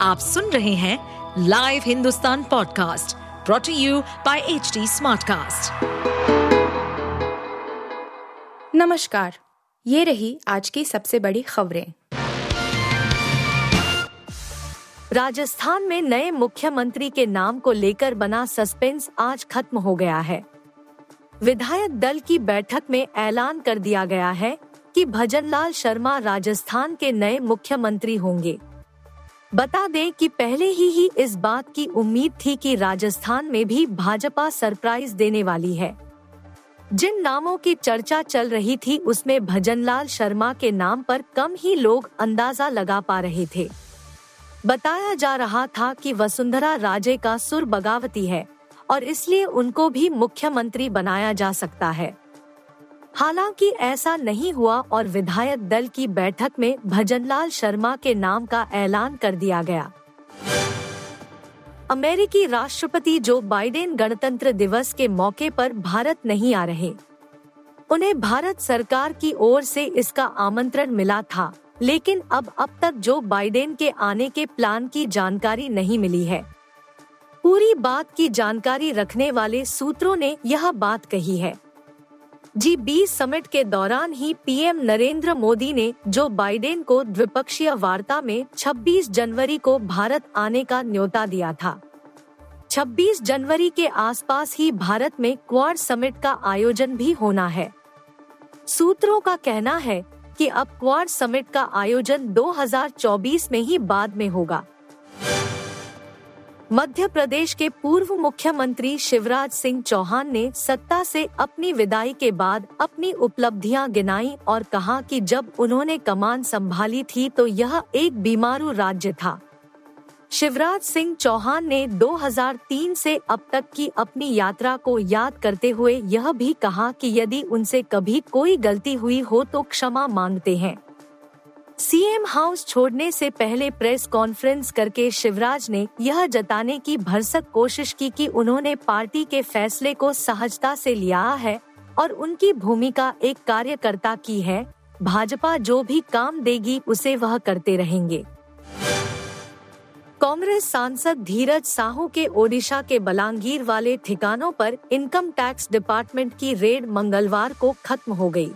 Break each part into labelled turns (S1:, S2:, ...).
S1: आप सुन रहे हैं live Hindustan podcast brought to you by H Smartcast.
S2: नमस्कार, ये रही आज की सबसे बड़ी खबरें। राजस्थान में नए मुख्यमंत्री के नाम को लेकर बना सस्पेंस आज खत्म हो गया है। विधायक दल की बैठक में ऐलान कर दिया गया है कि भजनलाल शर्मा राजस्थान के नए मुख्यमंत्री होंगे। बता दें कि पहले ही ही इस बात की उम्मीद थी कि राजस्थान में भी भाजपा सरप्राइज़ देने वाली है। जिन नामों की चर्चा चल रही थी, उसमें भजनलाल शर्मा के नाम पर कम ही लोग अंदाज़ा लगा पा रहे थे। बताया जा रहा था कि वसुंधरा राजे का सुर बगावती है और इसलिए उनको भी मुख्यमंत्री बनाया जा सकता है। हालाँकि ऐसा नहीं हुआ और विधायक दल की बैठक में भजनलाल शर्मा के नाम का ऐलान कर दिया गया। अमेरिकी राष्ट्रपति जो बाइडेन गणतंत्र दिवस के मौके पर भारत नहीं आ रहे, उन्हें भारत सरकार की ओर से इसका आमंत्रण मिला था, लेकिन अब अब तक जो बाइडेन के आने के प्लान की जानकारी नहीं मिली है। पूरी बात की जानकारी रखने वाले सूत्रों ने यह बात कही है। जी, बीस समिट के दौरान ही पीएम नरेंद्र मोदी ने जो बाइडेन को द्विपक्षीय वार्ता में 26 जनवरी को भारत आने का न्योता दिया था। 26 जनवरी के आसपास ही भारत में क्वार समिट का आयोजन भी होना है। सूत्रों का कहना है कि अब क्वार समिट का आयोजन 2024 में ही बाद में होगा। मध्य प्रदेश के पूर्व मुख्यमंत्री शिवराज सिंह चौहान ने सत्ता से अपनी विदाई के बाद अपनी उपलब्धियाँ गिनाई और कहा कि जब उन्होंने कमान संभाली थी तो यह एक बीमारू राज्य था। शिवराज सिंह चौहान ने 2003 से अब तक की अपनी यात्रा को याद करते हुए यह भी कहा कि यदि उनसे कभी कोई गलती हुई हो तो क्षमा मांगते हैं। सीएम हाउस छोड़ने से पहले प्रेस कॉन्फ्रेंस करके शिवराज ने यह जताने की भरसक कोशिश की कि उन्होंने पार्टी के फैसले को सहजता से लिया है और उनकी भूमिका एक कार्यकर्ता की है भाजपा जो भी काम देगी, उसे वह करते रहेंगे कांग्रेस सांसद धीरज साहू के ओडिशा के बलांगीर वाले ठिकानों पर इनकम टैक्स डिपार्टमेंट की रेड मंगलवार को खत्म हो गई।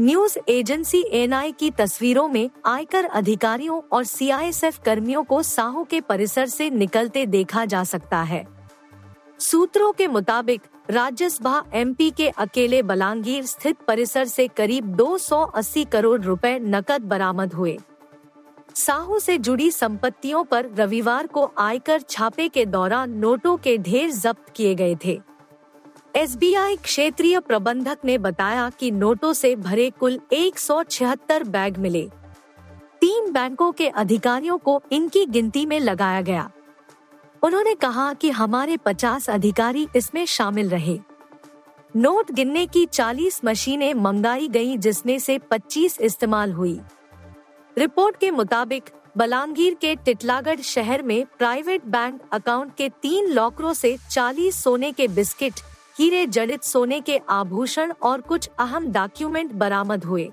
S2: न्यूज़ एजेंसी एनआई की तस्वीरों में आयकर अधिकारियों और सीआईएसएफ कर्मियों को साहू के परिसर से निकलते देखा जा सकता है। सूत्रों के मुताबिक राज्यसभा एमपी के अकेले बलांगीर स्थित परिसर से करीब 280 करोड़ रुपए नकद बरामद हुए। साहू से जुड़ी संपत्तियों पर रविवार को आयकर छापे के दौरान नोटों के ढेर जब्त किए गए थे। एसबीआई क्षेत्रीय प्रबंधक ने बताया कि नोटों से भरे कुल 176 बैग मिले। तीन बैंकों के अधिकारियों को इनकी गिनती में लगाया गया। उन्होंने कहा कि हमारे 50 अधिकारी इसमें शामिल रहे। नोट गिनने की 40 मशीनें मंगाई गईं, जिसमें से 25 इस्तेमाल हुई। रिपोर्ट के मुताबिक, बलांगीर के टिटलागढ़ शहर में प्राइवेट बैंक अकाउंट के तीन लॉकरों से 40 सोने के बिस्किट हीरे जड़ित सोने के आभूषण और कुछ अहम डॉक्यूमेंट बरामद हुए।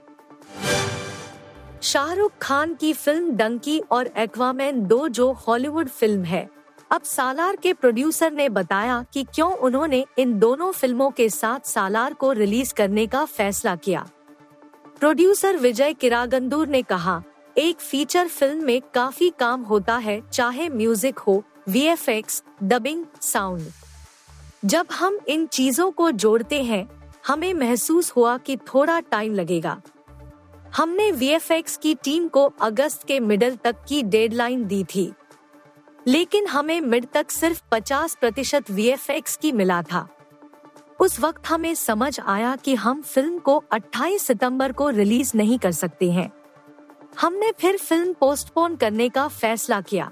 S2: शाहरुख खान की फ़िल्म डंकी और एक्वामैन दो जो हॉलीवुड फ़िल्म है। अब सालार के प्रोड्यूसर ने बताया कि क्यों उन्होंने इन दोनों फ़िल्मों के साथ सालार को रिलीज़ करने का फैसला किया। प्रोड्यूसर विजय किरागंदूर ने कहा, एक फीचर फ़िल्म में काफ़ी काम होता है, चाहे म्यूज़िक हो वीएफएक्स डबिंग साउंड जब हम इन चीज़ों को जोड़ते हैं, हमें महसूस हुआ कि थोड़ा टाइम लगेगा। हमने वीएफएक्स की टीम को अगस्त के मिडल तक की डेडलाइन दी थी। लेकिन हमें मिड तक सिर्फ़ 50 प्रतिशत वी की मिला था। उस वक्त हमें समझ आया कि हम फ़िल्म को 28 सितंबर को रिलीज़ नहीं कर सकते हैं। हमने फिर फ़िल्म पोस्टपोन करने का फैसला किया।